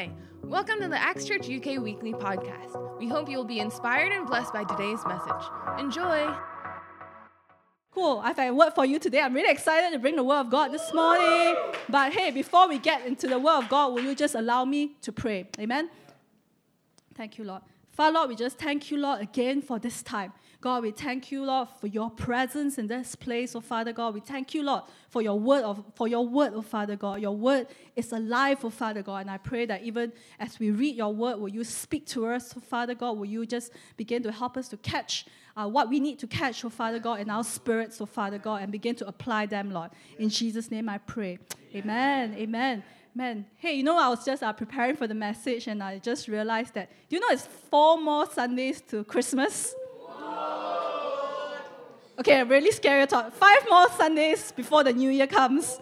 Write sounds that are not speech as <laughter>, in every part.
Hi, welcome to the Acts Church UK Weekly Podcast. We hope you will be inspired and blessed by today's message. Enjoy! Cool. I've a word for you today. I'm really excited to bring the word of God this morning. But hey, before we get into the word of God, will you just allow me to pray? Amen. Thank you, Lord. Father, Lord, we just thank you, Lord, again for this time. God, we thank you, Lord, for your presence in this place, oh Father God. We thank you, Lord, for your word, of, for your word, oh Father God. Your word is alive, oh Father God. And I pray that even as we read your word, will you speak to us, oh Father God? Will you just begin to help us to catch uh, what we need to catch, oh Father God, in our spirits, oh Father God, and begin to apply them, Lord. In Jesus' name I pray. Amen. Amen. Man, hey, you know, I was just uh, preparing for the message and I just realized that, you know it's four more Sundays to Christmas? Okay, really scary thought. Five more Sundays before the new year comes.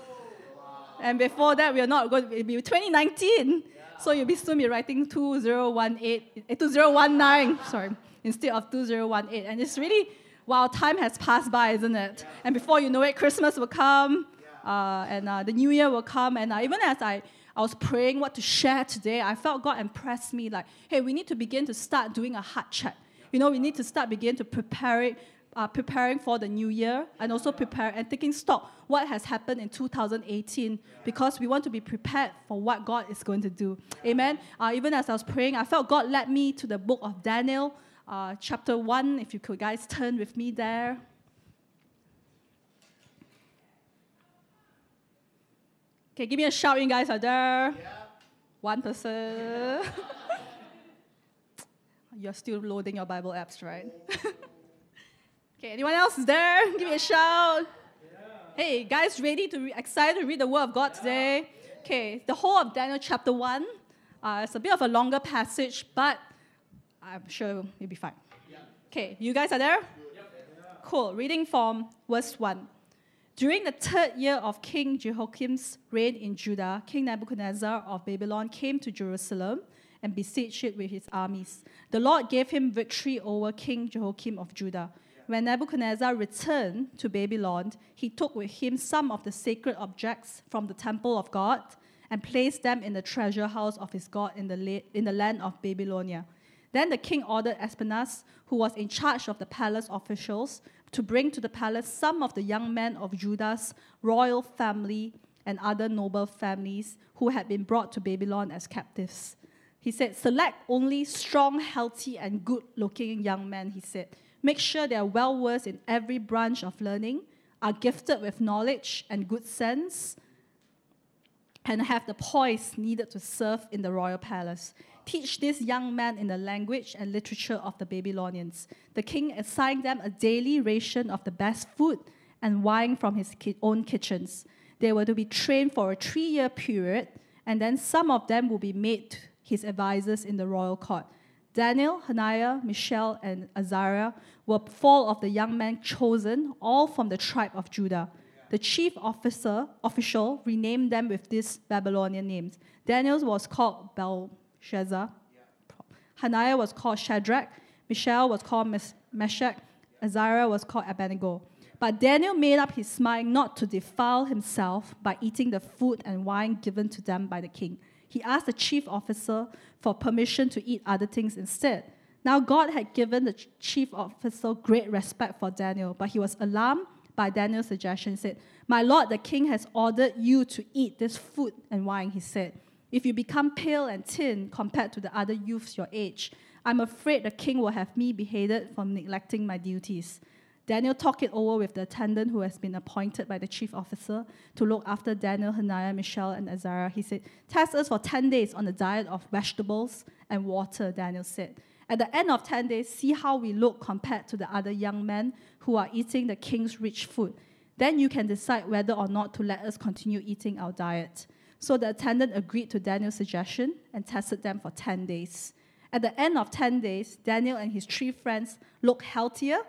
And before that, we are not going to be 2019. So you'll be soon be writing 2018, 2019, sorry, instead of 2018. And it's really, wow, time has passed by, isn't it? And before you know it, Christmas will come, uh, and uh, the new year will come. And uh, even as I, I was praying what to share today, I felt God impressed me like, hey, we need to begin to start doing a heart check. You know, we need to start begin to prepare it uh, preparing for the new year and also prepare and taking stock what has happened in 2018 because we want to be prepared for what God is going to do. Amen. Uh, even as I was praying, I felt God led me to the book of Daniel, uh, chapter 1. If you could guys turn with me there. Okay, give me a shout, you guys are there. Yeah. One person. <laughs> You're still loading your Bible apps, right? <laughs> Okay, anyone else there? Give me a shout. Hey, guys, ready to re- excited to read the Word of God today? Okay, the whole of Daniel chapter one. Uh, it's a bit of a longer passage, but I'm sure you'll be fine. Okay, you guys are there? Cool. Reading from verse one. During the third year of King Jehoiakim's reign in Judah, King Nebuchadnezzar of Babylon came to Jerusalem and besieged it with his armies. The Lord gave him victory over King Jehoiakim of Judah when Nebuchadnezzar returned to Babylon, he took with him some of the sacred objects from the temple of God and placed them in the treasure house of his God in the, la- in the land of Babylonia. Then the king ordered Ashpenaz, who was in charge of the palace officials, to bring to the palace some of the young men of Judah's royal family and other noble families who had been brought to Babylon as captives. He said, Select only strong, healthy, and good looking young men, he said make sure they are well versed in every branch of learning, are gifted with knowledge and good sense, and have the poise needed to serve in the royal palace. Teach these young men in the language and literature of the Babylonians. The king assigned them a daily ration of the best food and wine from his own kitchens. They were to be trained for a three year period, and then some of them will be made his advisors in the royal court. Daniel, Hananiah, Mishael, and Azariah were four of the young men chosen, all from the tribe of Judah. The chief officer, official renamed them with these Babylonian names. Daniel was called Belshazzar. Hananiah was called Shadrach. Mishael was called Meshach. Azariah was called Abednego. But Daniel made up his mind not to defile himself by eating the food and wine given to them by the king he asked the chief officer for permission to eat other things instead. Now, God had given the chief officer great respect for Daniel, but he was alarmed by Daniel's suggestion. He said, My lord, the king has ordered you to eat this food and wine, he said. If you become pale and thin compared to the other youths your age, I'm afraid the king will have me beheaded for neglecting my duties. Daniel talked it over with the attendant who has been appointed by the chief officer to look after Daniel, Hananiah, Mishael, and Azariah. He said, Test us for 10 days on a diet of vegetables and water, Daniel said. At the end of 10 days, see how we look compared to the other young men who are eating the king's rich food. Then you can decide whether or not to let us continue eating our diet. So the attendant agreed to Daniel's suggestion and tested them for 10 days. At the end of 10 days, Daniel and his three friends looked healthier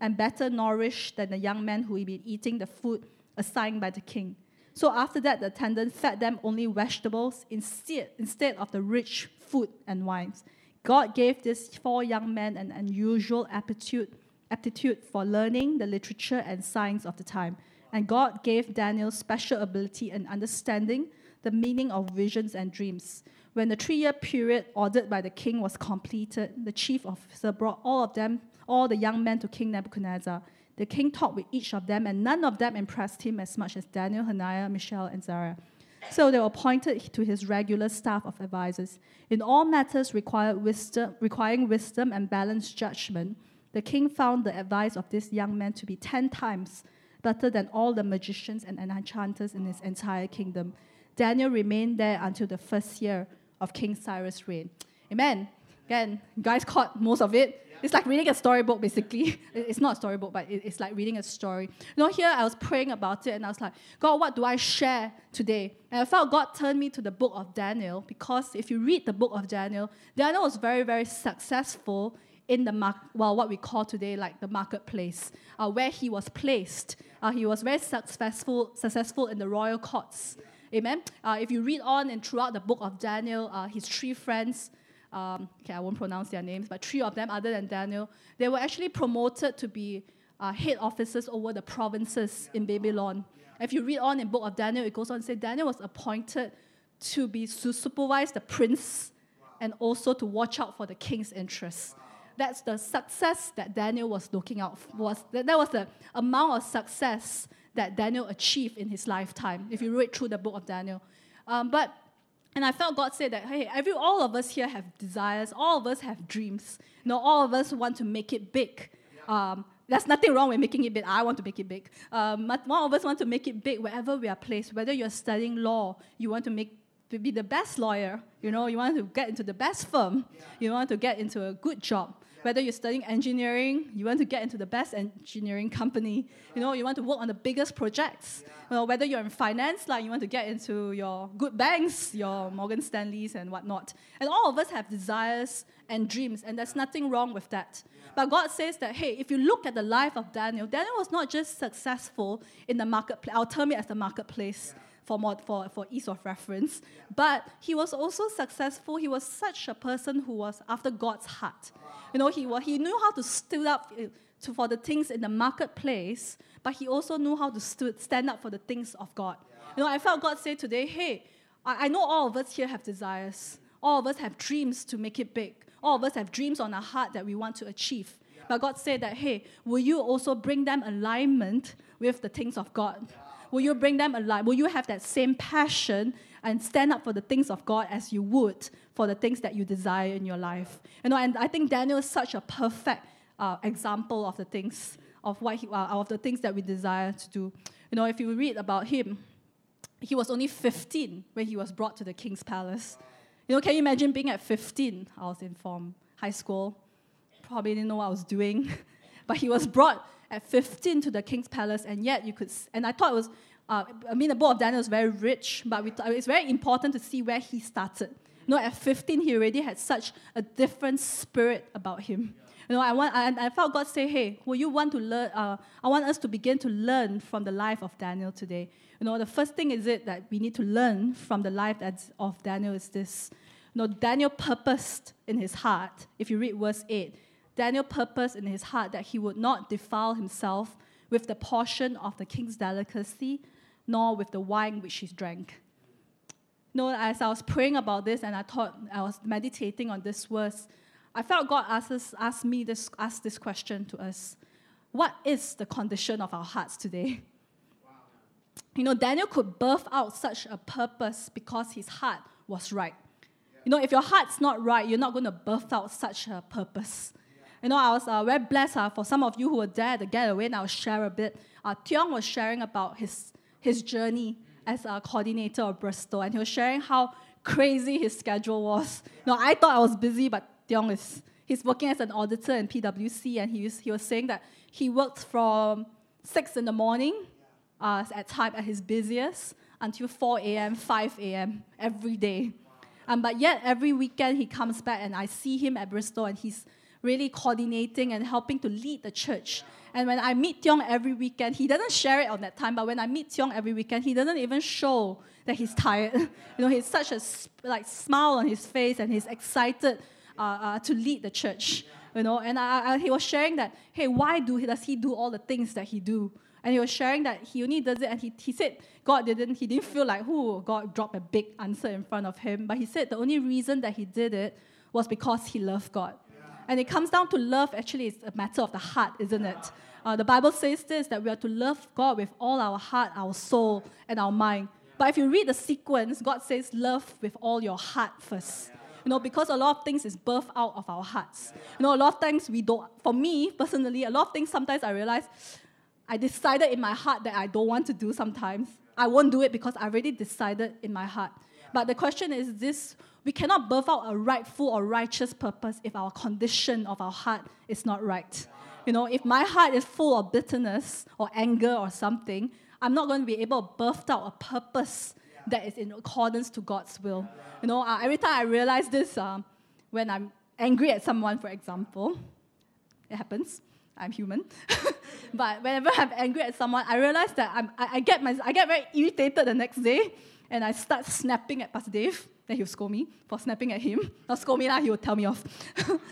and better nourished than the young men who had been eating the food assigned by the king. So after that, the attendant fed them only vegetables instead, of the rich food and wines. God gave these four young men an unusual aptitude, aptitude for learning the literature and science of the time. And God gave Daniel special ability and understanding the meaning of visions and dreams. When the three year period ordered by the king was completed, the chief officer brought all of them, all the young men to King Nebuchadnezzar. The king talked with each of them, and none of them impressed him as much as Daniel, Hananiah, Mishael, and Azariah. So they were appointed to his regular staff of advisors. In all matters wisdom, requiring wisdom and balanced judgment, the king found the advice of this young man to be ten times better than all the magicians and enchanters in his entire kingdom. Daniel remained there until the first year of King Cyrus' reign. Amen. Again, guys caught most of it. It's like reading a storybook, basically. <laughs> It's not a storybook, but it's like reading a story. You know, here I was praying about it and I was like, God, what do I share today? And I felt God turned me to the book of Daniel because if you read the book of Daniel, Daniel was very, very successful in the mar- well, what we call today like the marketplace, uh, where he was placed. Uh, he was very successful, successful in the royal courts. Amen. Uh, if you read on and throughout the book of Daniel, uh, his three friends, um, okay, I won't pronounce their names, but three of them, other than Daniel, they were actually promoted to be uh, head officers over the provinces in Babylon. If you read on in book of Daniel, it goes on to say Daniel was appointed to be to supervise the prince and also to watch out for the king's interests. That's the success that Daniel was looking out for. Was that, that was the amount of success that Daniel achieved in his lifetime, if you read through the book of Daniel. Um, but, and I felt God say that, hey, every, all of us here have desires, all of us have dreams. You know, all of us want to make it big. Um, there's nothing wrong with making it big. I want to make it big. Um, one of us want to make it big wherever we are placed. Whether you're studying law, you want to make to be the best lawyer. You know, you want to get into the best firm. You want to get into a good job whether you're studying engineering, you want to get into the best engineering company, you know, you want to work on the biggest projects. You know, whether you're in finance, like you want to get into your good banks, your Morgan Stanleys and whatnot. And all of us have desires and dreams, and there's nothing wrong with that. But God says that, hey, if you look at the life of Daniel, Daniel was not just successful in the marketplace, I'll term it as the marketplace for, more, for, for ease of reference. But he was also successful. He was such a person who was after God's heart. You know, he, he knew how to stood up uh, to, for the things in the marketplace, but he also knew how to stood, stand up for the things of God. You know, I felt God say today, hey, I, I know all of us here have desires. All of us have dreams to make it big. All of us have dreams on our heart that we want to achieve. But God said that, hey, will you also bring them alignment with the things of God? Will you bring them alive? Will you have that same passion and stand up for the things of God as you would for the things that you desire in your life? You know, and I think Daniel is such a perfect uh, example of the things of what he, uh, of the things that we desire to do. You know, if you read about him, he was only 15 when he was brought to the king's palace. You know, can you imagine being at 15? I was in form high school, probably didn't know what I was doing, <laughs> but he was brought at 15 to the king's palace, and yet you could, and I thought it was, uh, I mean, the book of Daniel is very rich, but we, it's very important to see where he started. You know, at 15, he already had such a different spirit about him. You know, I, want, I, I felt God say, hey, will you want to learn, uh, I want us to begin to learn from the life of Daniel today. You know, the first thing is it that we need to learn from the life of Daniel is this. You know, Daniel purposed in his heart, if you read verse 8, Daniel purposed in his heart that he would not defile himself with the portion of the king's delicacy, nor with the wine which he drank. You know, as I was praying about this and I thought I was meditating on this verse, I felt God asked, asked me this, ask this question to us. What is the condition of our hearts today? Wow. You know, Daniel could birth out such a purpose because his heart was right. You know, if your heart's not right, you're not going to birth out such a purpose. You know, I was uh, very blessed uh, for some of you who were there to get away, and I'll share a bit. Uh, Tiong was sharing about his, his journey as a coordinator of Bristol, and he was sharing how crazy his schedule was. You know, I thought I was busy, but Tiong is he's working as an auditor in PwC, and he was, he was saying that he worked from 6 in the morning uh, at time at his busiest until 4 a.m., 5 a.m. every day. Um, but yet, every weekend he comes back, and I see him at Bristol, and he's really coordinating and helping to lead the church. And when I meet Tiong every weekend, he doesn't share it on that time, but when I meet Tiong every weekend, he doesn't even show that he's tired. <laughs> you know, he's such a like smile on his face and he's excited uh, uh, to lead the church. You know, and I, I, he was sharing that, hey, why do does he do all the things that he do? And he was sharing that he only does it, and he, he said God didn't, he didn't feel like, who God dropped a big answer in front of him. But he said the only reason that he did it was because he loved God. And it comes down to love, actually, it's a matter of the heart, isn't it? Uh, the Bible says this that we are to love God with all our heart, our soul, and our mind. But if you read the sequence, God says love with all your heart first. You know, because a lot of things is birthed out of our hearts. You know, a lot of times we don't, for me personally, a lot of things sometimes I realize I decided in my heart that I don't want to do sometimes. I won't do it because I already decided in my heart. But the question is this we cannot birth out a rightful or righteous purpose if our condition of our heart is not right. You know, if my heart is full of bitterness or anger or something, I'm not going to be able to birth out a purpose that is in accordance to God's will. You know, uh, every time I realize this, uh, when I'm angry at someone, for example, it happens. I'm human. <laughs> but whenever I'm angry at someone, I realize that I'm, I, I, get my, I get very irritated the next day and I start snapping at Pastor Dave. Then he'll scold me for snapping at him. Not scold me, now he will tell me off.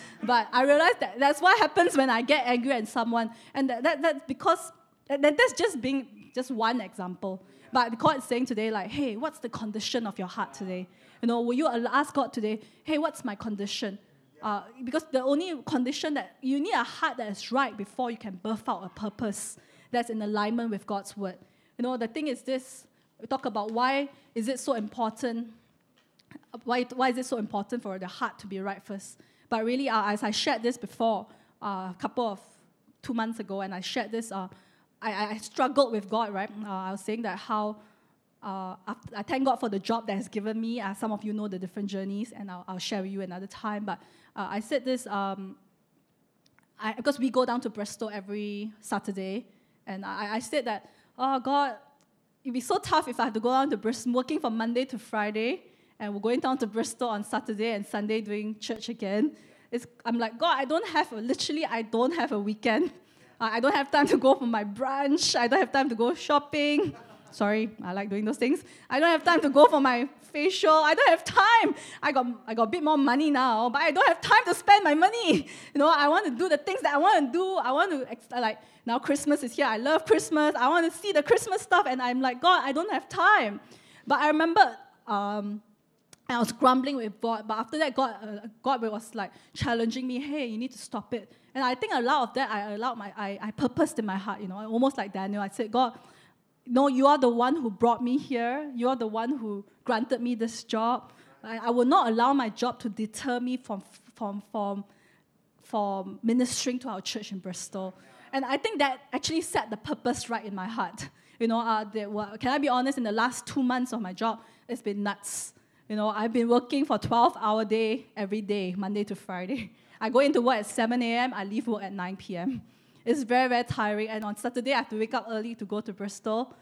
<laughs> but I realize that that's what happens when I get angry at someone. And that, that, that's because that, that's just being just one example. But God is saying today, like, hey, what's the condition of your heart today? You know, will you ask God today, hey, what's my condition? Uh, because the only condition that you need a heart that is right before you can birth out a purpose that's in alignment with God's word. You know, the thing is this we talk about why is it so important, why, why is it so important for the heart to be right first. But really, uh, as I shared this before, uh, a couple of two months ago, and I shared this, uh, I, I struggled with God, right? Uh, I was saying that how uh, I thank God for the job that has given me. Uh, some of you know the different journeys, and I'll, I'll share with you another time. But I said this um, I, because we go down to Bristol every Saturday, and I, I said that, oh God, it'd be so tough if I had to go down to Bristol, working from Monday to Friday, and we're going down to Bristol on Saturday and Sunday doing church again. It's, I'm like, God, I don't have, a, literally, I don't have a weekend. I don't have time to go for my brunch. I don't have time to go shopping. Sorry, I like doing those things. I don't have time to go for my facial. I don't have time. I got, I got a bit more money now, but I don't have time to spend my money. <laughs> You know, I want to do the things that I want to do. I want to, like, now Christmas is here. I love Christmas. I want to see the Christmas stuff. And I'm like, God, I don't have time. But I remember um, I was grumbling with God. But after that, God, uh, God was like challenging me, hey, you need to stop it. And I think a lot of that, I allowed my, I, I purposed in my heart, you know, almost like Daniel. I said, God, no, you are the one who brought me here. You are the one who granted me this job. I, I will not allow my job to deter me from, from, from, from ministering to our church in Bristol. And I think that actually set the purpose right in my heart. You know, uh, were, can I be honest? In the last two months of my job, it's been nuts. You know, I've been working for 12 hour day every day, Monday to Friday. <laughs> I go into work at 7 a.m., I leave work at 9 p.m. It's very, very tiring. And on Saturday, I have to wake up early to go to Bristol.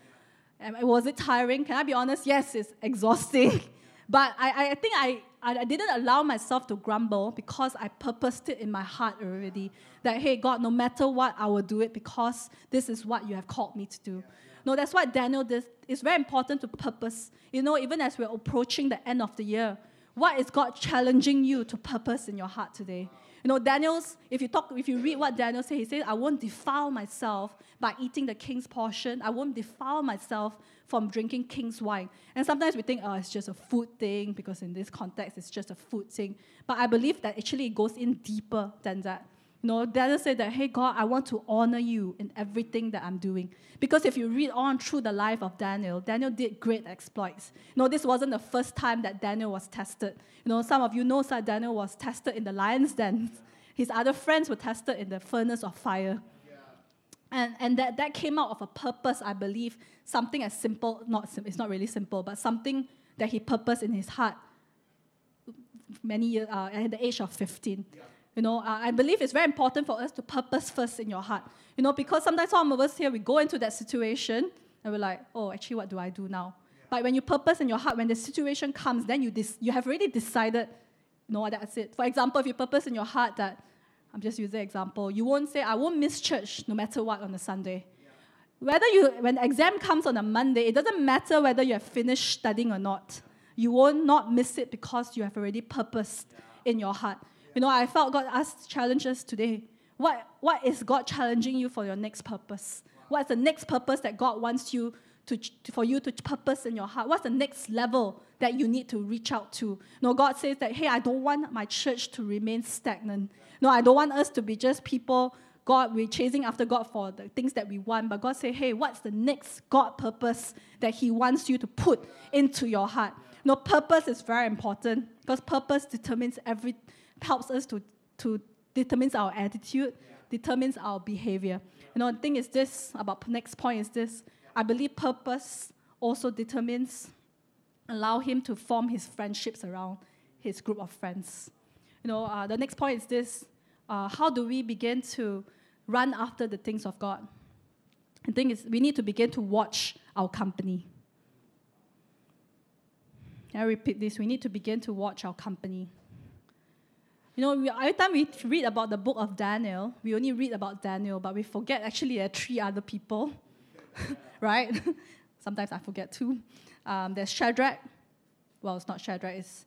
And was it tiring? Can I be honest? Yes, it's exhausting. <laughs> But I, I think I, I didn't allow myself to grumble because I purposed it in my heart already that, hey, God, no matter what, I will do it because this is what you have called me to do. No, that's what Daniel did. It's very important to purpose. You know, even as we're approaching the end of the year, what is God challenging you to purpose in your heart today? You know, Daniel's, if you talk, if you read what Daniel said, he said, I won't defile myself by eating the king's portion. I won't defile myself from drinking king's wine. And sometimes we think, oh, it's just a food thing, because in this context, it's just a food thing. But I believe that actually it goes in deeper than that. Know, Daniel said that, hey, God, I want to honor you in everything that I'm doing. Because if you read on through the life of Daniel, Daniel did great exploits. You know, this wasn't the first time that Daniel was tested. You know, some of you know that Daniel was tested in the lion's den. <laughs> His other friends were tested in the furnace of fire. And, and that, that came out of a purpose, I believe, something as simple, not it's not really simple, but something that he purposed in his heart many years, uh, at the age of 15. Yeah. You know, uh, I believe it's very important for us to purpose first in your heart. You know, because sometimes some of us here, we go into that situation and we're like, oh, actually, what do I do now? Yeah. But when you purpose in your heart, when the situation comes, then you, dis- you have already decided, no, that's it. For example, if you purpose in your heart that, I'm just using an example, you won't say, I won't miss church no matter what on a Sunday. Whether you, when the exam comes on a Monday, it doesn't matter whether you have finished studying or not. You will not miss it because you have already purposed in your heart. You know, I felt God asked challenges today. What, what is God challenging you for your next purpose? What's the next purpose that God wants you to, for you to purpose in your heart? What's the next level that you need to reach out to? No, God says that, hey, I don't want my church to remain stagnant. No, I don't want us to be just people, God, we're chasing after God for the things that we want. But God say, hey, what's the next God purpose that He wants you to put into your heart? No, purpose is very important because purpose determines every, helps us to, to determines our attitude, determines our behavior. You know, the thing is this about next point is this. I believe purpose also determines allow him to form his friendships around his group of friends. You know, uh, the next point is this: uh, How do we begin to run after the things of God? The thing is, we need to begin to watch our company. I repeat this: We need to begin to watch our company. You know, we, every time we read about the book of Daniel, we only read about Daniel, but we forget actually there are three other people, <laughs> right? <laughs> Sometimes I forget too. Um, there's Shadrach. Well, it's not Shadrach, it's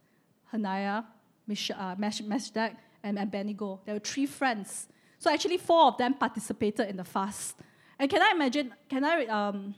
Hananiah, Mish- uh, Mesh- Meshach, and Abednego. There were three friends. So actually, four of them participated in the fast. And can I imagine, can I, um,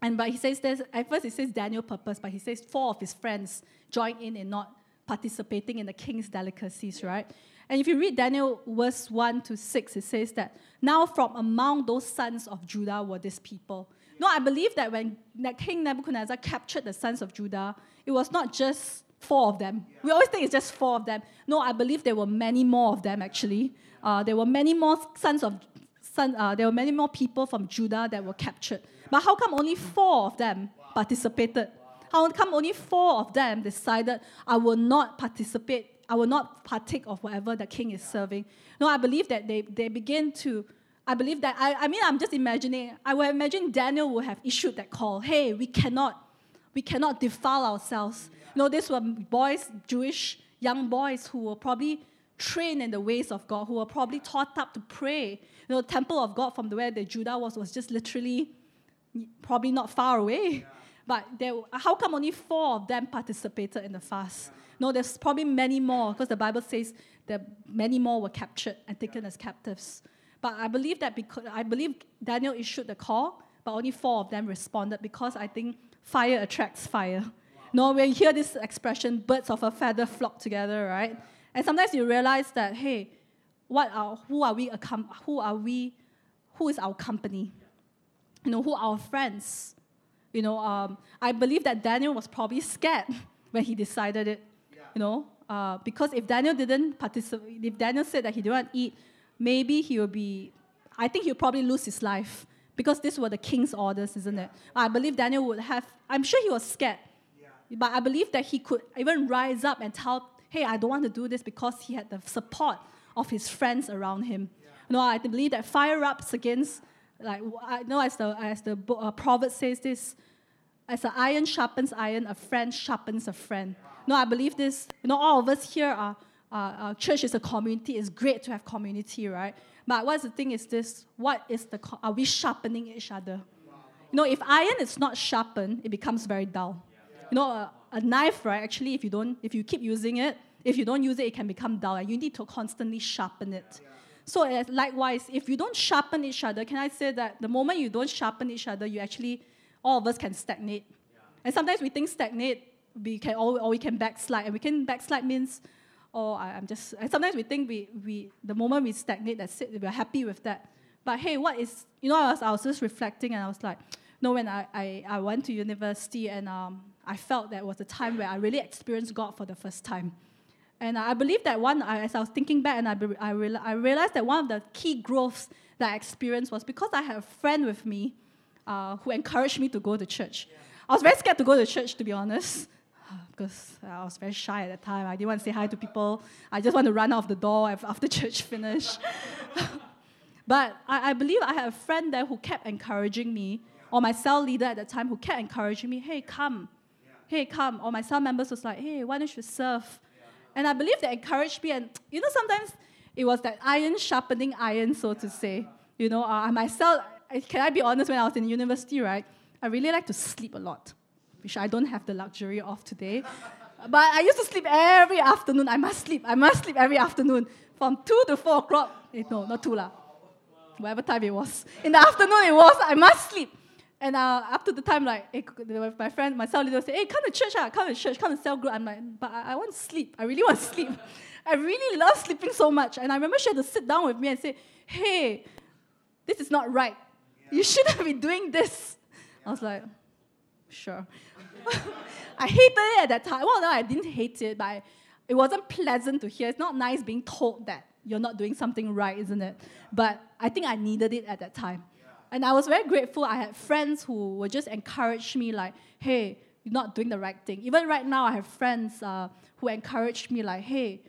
and but he says there's, at first he says Daniel purpose, but he says four of his friends joined in and not participating in the king's delicacies, right? And if you read Daniel verse 1 to 6, it says that now from among those sons of Judah were these people. No, I believe that when King Nebuchadnezzar captured the sons of Judah, it was not just four of them. We always think it's just four of them. No, I believe there were many more of them actually. Uh, there were many more sons of son, uh, there were many more people from Judah that were captured. But how come only four of them participated? How come only four of them decided, I will not participate, I will not partake of whatever the king is serving? No, I believe that they, they begin to, I believe that, I, I mean, I'm just imagining, I would imagine Daniel would have issued that call, hey, we cannot, we cannot defile ourselves. Know, these were boys, Jewish young boys who were probably trained in the ways of God, who were probably taught up to pray. You know, the temple of God from the where the Judah was was just literally probably not far away. But there, how come only four of them participated in the fast? No, there's probably many more because the Bible says that many more were captured and taken as captives. But I believe that because I believe Daniel issued the call, but only four of them responded because I think fire attracts fire. No, you hear this expression, birds of a feather flock together, right? And sometimes you realize that, hey, what are, who are we, who are we, who is our company? You know, who are our friends? You know, um, I believe that Daniel was probably scared <laughs> when he decided it. Yeah. You know, uh, because if Daniel didn't participate, if Daniel said that he didn't eat, maybe he would be. I think he would probably lose his life because these were the king's orders, isn't it? I believe Daniel would have. I'm sure he was scared, yeah. but I believe that he could even rise up and tell, "Hey, I don't want to do this," because he had the support of his friends around him. You know, I believe that fire ups against like I know as the as the book, uh, proverb says this as an iron sharpens iron, a friend sharpens a friend. No, I believe this. You know, all of us here are, uh, church is a community. It's great to have community, right? But what's the thing is this? What is the, are we sharpening each other? You know, if iron is not sharpened, it becomes very dull. You know, a, a knife, right? Actually, if you don't, if you keep using it, if you don't use it, it can become dull, and you need to constantly sharpen it. So, likewise, if you don't sharpen each other, can I say that the moment you don't sharpen each other, you actually all of us can stagnate. Yeah. And sometimes we think stagnate, we can, or, we can backslide. And we can backslide means, oh, I, am just, and sometimes we think we, we, the moment we stagnate, that's it, we're happy with that. But hey, what is, you know, I was, I was just reflecting and I was like, no, when I, I, I went to university and um, I felt that was the time where I really experienced God for the first time. And I believe that one, as I was thinking back, and I, I, I realized that one of the key growths that I experienced was because I had a friend with me uh, who encouraged me to go to church. I was very scared to go to church, to be honest, <sighs> because I was very shy at that time. I didn't want to say hi to people. I just want to run out the door after <laughs> church finished. <laughs> but I, I, believe I had a friend there who kept encouraging me, or my cell leader at that time who kept encouraging me, hey, come. Hey, come. Or my cell members was like, hey, why don't you serve? And I believe they encouraged me. And, you know, sometimes it was that iron sharpening iron, so to say. You know, uh, my cell can I be honest, when I was in university, right, I really like to sleep a lot, which I don't have the luxury of today. <laughs> but I used to sleep every afternoon. I must sleep. I must sleep every afternoon from 2 to 4 o'clock. Eh, no, not 2 lah. whatever time it was. In the afternoon it was, I must sleep. And uh, after the time, like, hey, my friend, my cell leader say, hey, come to church, ah, come to church, come to cell group. I'm like, but I, I want to sleep. I really <laughs> want to sleep. I really love sleeping so much. And I remember she had to sit down with me and say, hey, this is not right. You shouldn't be doing this. I was like, sure. <laughs> I hated it at that time. Well, no, I didn't hate it, but I, it wasn't pleasant to hear. It's not nice being told that you're not doing something right, isn't it? But I think I needed it at that time. And I was very grateful. I had friends who would just encourage me, like, hey, you're not doing the right thing. Even right now, I have friends uh, who encourage me, like, hey,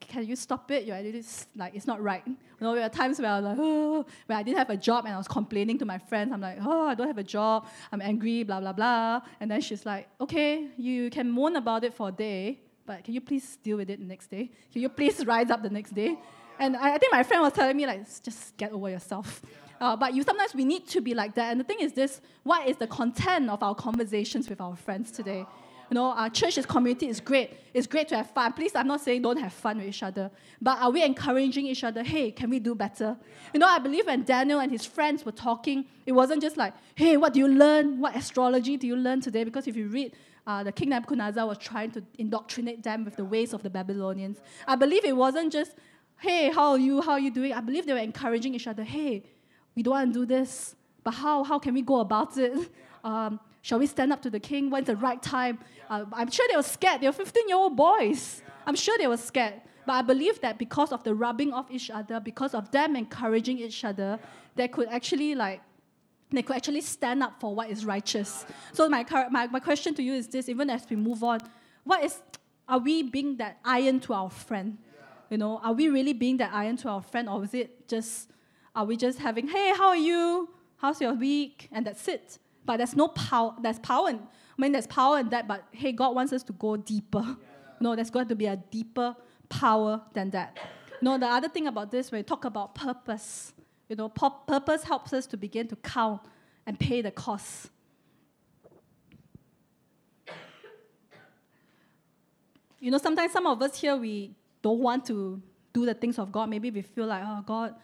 can you stop it? Your attitude like it's not right. You know, there are times where I was like, oh, where I didn't have a job and I was complaining to my friends. I'm like, oh, I don't have a job. I'm angry, blah blah blah. And then she's like, okay, you can moan about it for a day, but can you please deal with it the next day? Can you please <laughs> rise up the next day? And I, I think my friend was telling me like, just get over yourself. Uh, but you sometimes we need to be like that. And the thing is this: what is the content of our conversations with our friends today? You know, our church, is community is great. It's great to have fun. Please, I'm not saying don't have fun with each other. But are we encouraging each other? Hey, can we do better? You know, I believe when Daniel and his friends were talking, it wasn't just like, hey, what do you learn? What astrology do you learn today? Because if you read, uh, the king Nebuchadnezzar was trying to indoctrinate them with the ways of the Babylonians. I believe it wasn't just, hey, how are you? How are you doing? I believe they were encouraging each other, hey, we don't want to do this, but how, how can we go about it? Um, Shall we stand up to the king? When's the right time? Uh, I'm sure they were scared. They were 15 year old boys. I'm sure they were scared. But I believe that because of the rubbing off each other, because of them encouraging each other, they could actually like they could actually stand up for what is righteous. So my, my, my question to you is this, even as we move on, what is are we being that iron to our friend? You know, are we really being that iron to our friend, or is it just are we just having, hey, how are you? How's your week? And that's it. But there's no power. There's power. In, I mean, there's power in that. But hey, God wants us to go deeper. No, there's got to be a deeper power than that. No, the other thing about this, when we talk about purpose, you know, purpose helps us to begin to count and pay the cost. You know, sometimes some of us here, we don't want to do the things of God. Maybe we feel like, oh, God,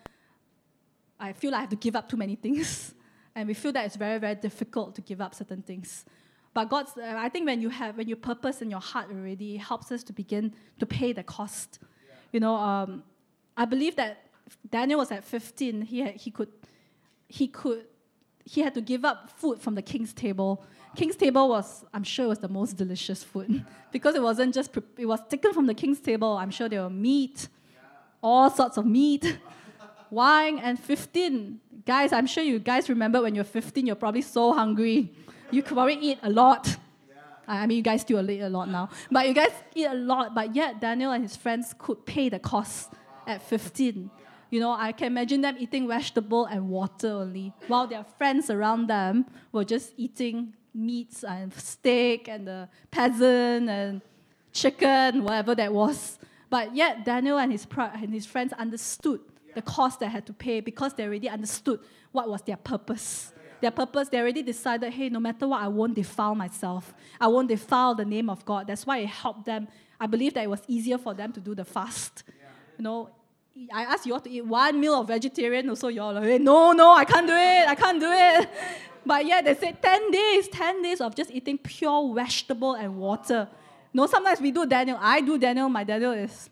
I feel like I have to give up too many things. <laughs> And we feel that it's very, very difficult to give up certain things. But God's, uh, I think when you have, when you purpose in your heart already, it helps us to begin to pay the cost. Yeah. You know, um, I believe that Daniel was at 15. He, had, he could, he could, he had to give up food from the king's table. King's table was, I'm sure, was the most delicious food <laughs> because it wasn't just, pre- it was taken from the king's table. I'm sure there were meat, all sorts of meat, wine, and 15 Guys, I'm sure you guys remember when you're 15, you're probably so hungry. You could probably eat a lot. I mean, you guys still eat a lot now. But you guys eat a lot, but yet Daniel and his friends could pay the cost at 15. You know, I can imagine them eating vegetable and water only, while their friends around them were just eating meats and steak and the peasant and chicken, whatever that was. But yet Daniel and his, and his friends understood the cost they had to pay because they already understood what was their purpose. Their purpose, they already decided, hey, no matter what, I won't defile myself. I won't defile the name of God. That's why it helped them. I believe that it was easier for them to do the fast. You know, I asked you all to eat one meal of vegetarian, also you all like, no, no, I can't do it, I can't do it. <laughs> But yeah, they said 10 days, 10 days of just eating pure vegetable and water. no, sometimes we do Daniel. I do Daniel. My Daniel is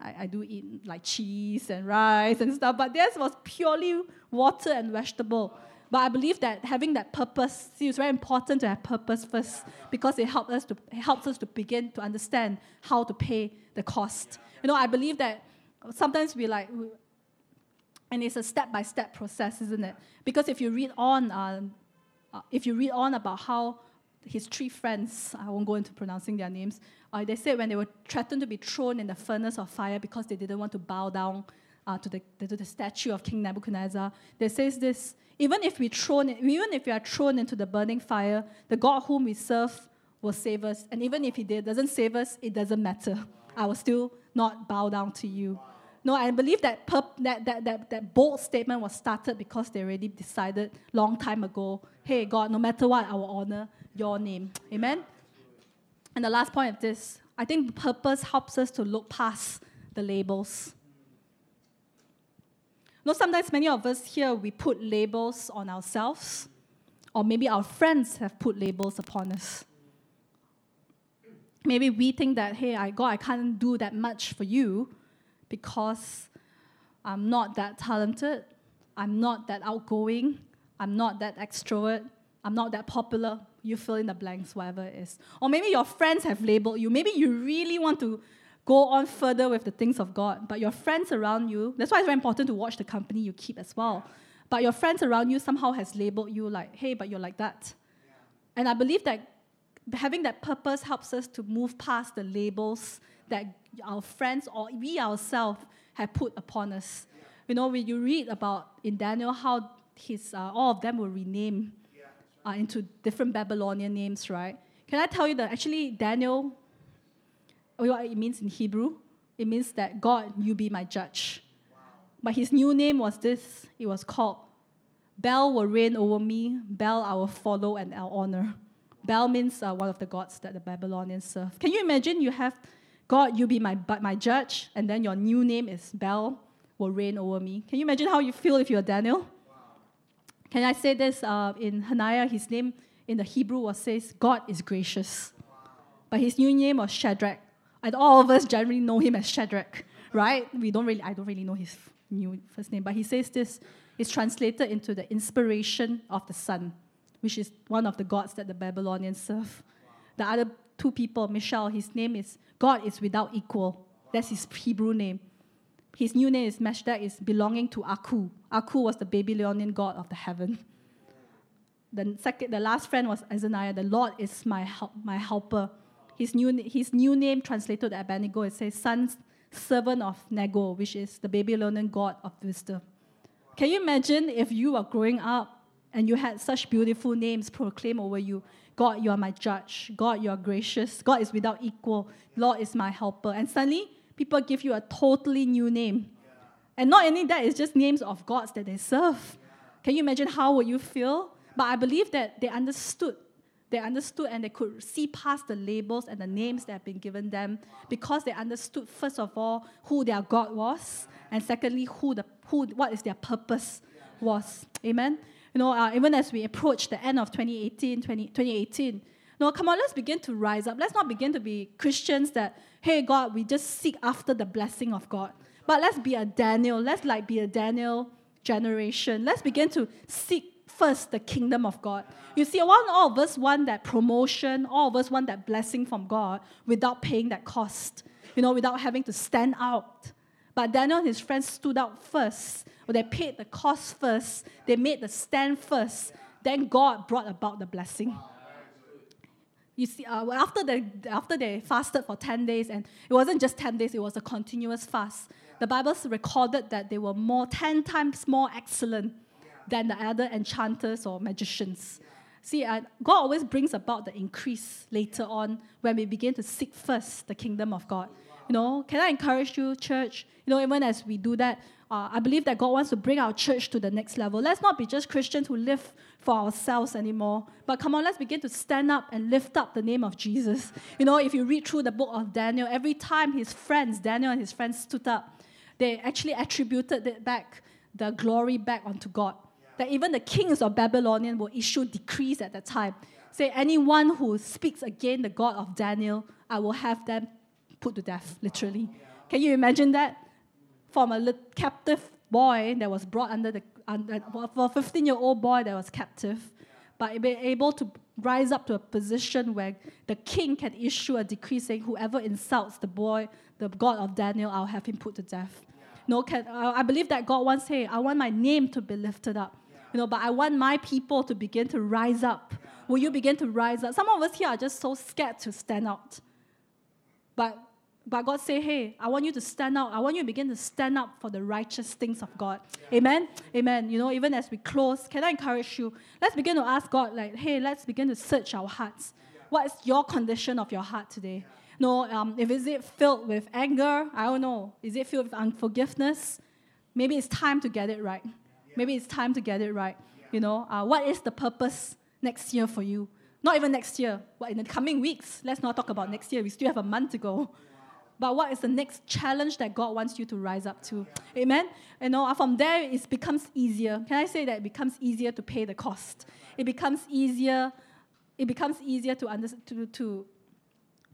I, I do eat like cheese and rice and stuff, but theirs was purely water and vegetable. But I believe that having that purpose, see, it's very important to have purpose first because it helps us to helps us to begin to understand how to pay the cost. You know, I believe that sometimes we like, and it's a step by step process, isn't it? Because if you read on, uh, uh, if you read on about how his three friends, I won't go into pronouncing their names, uh, they said when they were threatened to be thrown in the furnace of fire because they didn't want to bow down uh, to, the, to the statue of King Nebuchadnezzar, they says this, even if we thrown, even if we are thrown into the burning fire, the God whom we serve will save us. And even if he did, doesn't save us, it doesn't matter. I will still not bow down to you. No, I believe that, perp- that, that, that, that bold statement was started because they already decided long time ago, hey, God, no matter what, I will honor your name. Amen? And the last point of this, I think purpose helps us to look past the labels. You know, sometimes many of us here, we put labels on ourselves, or maybe our friends have put labels upon us. Maybe we think that, hey, I, God, I can't do that much for you because I'm not that talented, I'm not that outgoing, I'm not that extrovert, I'm not that popular. You fill in the blanks, whatever it is. Or maybe your friends have labeled you. Maybe you really want to go on further with the things of God, but your friends around you, that's why it's very important to watch the company you keep as well. But your friends around you somehow has labeled you like, hey, but you're like that. And I believe that having that purpose helps us to move past the labels that our friends or we ourselves have put upon us. You know, when you read about in Daniel how his, uh, all of them were renamed uh, into different Babylonian names, right? Can I tell you that actually Daniel, what it means in Hebrew? It means that God, you be my judge. But his new name was this it was called Bel will reign over me, Bel I will follow and I'll honor. Bel means uh, one of the gods that the Babylonians serve. Can you imagine you have God, you be my, my judge, and then your new name is Bel will reign over me? Can you imagine how you feel if you're Daniel? Can I say this uh, in Hananiah? His name in the Hebrew was says, God is gracious. But his new name was Shadrach. And all of us generally know him as Shadrach, right? We don't really, I don't really know his new first name, but he says this is translated into the inspiration of the sun which is one of the gods that the Babylonians serve. The other two people, Mishael, his name is God is without equal. That's his Hebrew name. His new name is Meshach, is belonging to Aku. Aku was the Babylonian god of the heaven. The, second, the last friend was Azaniah. The Lord is my, help, my helper. His new, his new name translated to Abednego, it says, son, servant of Nego, which is the Babylonian god of wisdom. Can you imagine if you are growing up and you had such beautiful names proclaimed over you. God, you are my judge. God, you are gracious. God is without equal. Lord is my helper. And suddenly, people give you a totally new name. And not only that, it's just names of gods that they serve. Can you imagine how would you feel? But I believe that they understood. They understood and they could see past the labels and the names that have been given them because they understood, first of all, who their God was, and secondly, who the, who, what is their purpose was. Amen? you know, uh, even as we approach the end of 2018, 20, 2018, no, come on, let's begin to rise up. Let's not begin to be Christians that, hey, God, we just seek after the blessing of God. But let's be a Daniel. Let's like be a Daniel generation. Let's begin to seek first the kingdom of God. You see, all, all of us want that promotion, all of us want that blessing from God without paying that cost, you know, without having to stand out. But Daniel and his friends stood out first they paid the cost first, they made the stand first, then God brought about the blessing. You see, uh, after, the, after they fasted for 10 days, and it wasn't just 10 days, it was a continuous fast. The Bible recorded that they were more, 10 times more excellent than the other enchanters or magicians. See, uh, God always brings about the increase later on when we begin to seek first the kingdom of God. You know, can I encourage you, church? You know, even as we do that, uh, I believe that God wants to bring our church to the next level. Let's not be just Christians who live for ourselves anymore. But come on, let's begin to stand up and lift up the name of Jesus. You know, if you read through the book of Daniel, every time his friends, Daniel and his friends, stood up, they actually attributed it back, the glory back onto God. That even the kings of Babylonian will issue decrees at that time. Say, anyone who speaks against the God of Daniel, I will have them put to death, literally. Can you imagine that? from a captive boy that was brought under the for a 15 year old boy that was captive, but be able to rise up to a position where the king can issue a decree saying, Whoever insults the boy, the God of Daniel, I'll have him put to death. No, can, uh, I believe that God wants, hey, I want my name to be lifted up. Yeah. You know, but I want my people to begin to rise up. Yeah. Will you begin to rise up? Some of us here are just so scared to stand out. But but God say, hey, I want you to stand out. I want you to begin to stand up for the righteous things of God. Yeah. Amen? Amen. You know, even as we close, can I encourage you? Let's begin to ask God, like, hey, let's begin to search our hearts. Yeah. What is your condition of your heart today? Yeah. No, um, if is it filled with anger? I don't know. Is it filled with unforgiveness? Maybe it's time to get it right. Maybe it's time to get it right. You know, uh, what is the purpose next year for you? Not even next year, but in the coming weeks. Let's not talk about next year. We still have a month to go. But what is the next challenge that God wants you to rise up to. Amen. You uh, know, from there it becomes easier. Can I say that it becomes easier to pay the cost? It becomes easier. It becomes easier to under, to, to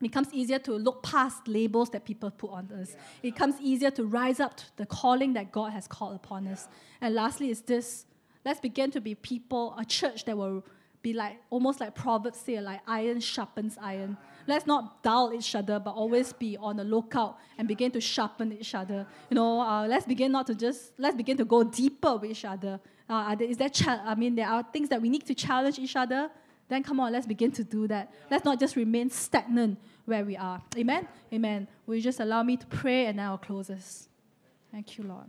becomes easier to look past labels that people put on us. It becomes easier to rise up to the calling that God has called upon us. And lastly, is this let's begin to be people, a church that will be like almost like Proverbs say, like iron sharpens iron. Let's not dull each other, but always be on the lookout and begin to sharpen each other. You know, uh, let's begin not to just let's begin to go deeper with each other. Uh, is that cha- I mean, there are things that we need to challenge each other then come on, let's begin to do that. Let's not just remain stagnant where we are. Amen? Amen. Will you just allow me to pray and I'll close this? Thank you, Lord.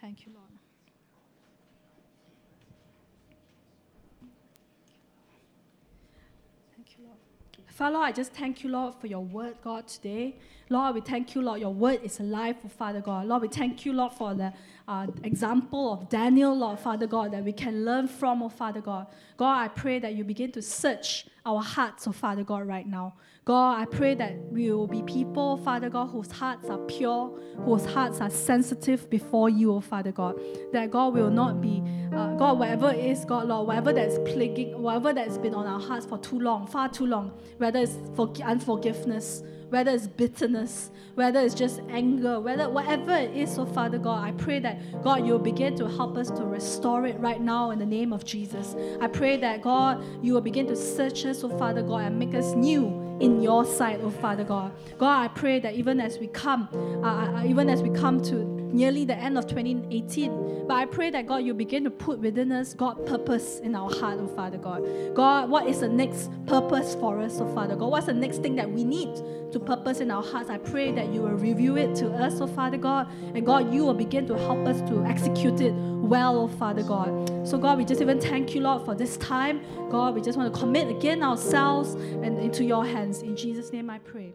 Thank you, Lord. Thank you, Lord. Father, I just thank you, Lord, for your word, God, today. Lord, we thank you, Lord. Your word is alive, for Father God. Lord, we thank you, Lord, for the uh, example of Daniel, Lord, Father God, that we can learn from, oh Father God. God, I pray that you begin to search our hearts, oh Father God, right now. God, I pray that we will be people, Father God, whose hearts are pure, whose hearts are sensitive before you, oh Father God. That God will not be, uh, God, whatever is, God, Lord, whatever that's plaguing, whatever that's been on our hearts for too long, far too long, whether it's for unforgiveness, whether it's bitterness, whether it's just anger, whether whatever it is, oh Father God, I pray that God, you'll begin to help us to restore it right now in the name of Jesus. I pray that God, you will begin to search us, oh Father God, and make us new in your sight, oh Father God. God, I pray that even as we come, uh, uh even as we come to nearly the end of 2018. But I pray that God, you begin to put within us, God, purpose in our heart, oh Father God. God, what is the next purpose for us, oh Father God? What's the next thing that we need to purpose in our hearts? I pray that you will reveal it to us, oh Father God. And God, you will begin to help us to execute it well, oh Father God. So, God, we just even thank you, Lord, for this time. God, we just want to commit again ourselves and into your hands. In Jesus' name I pray.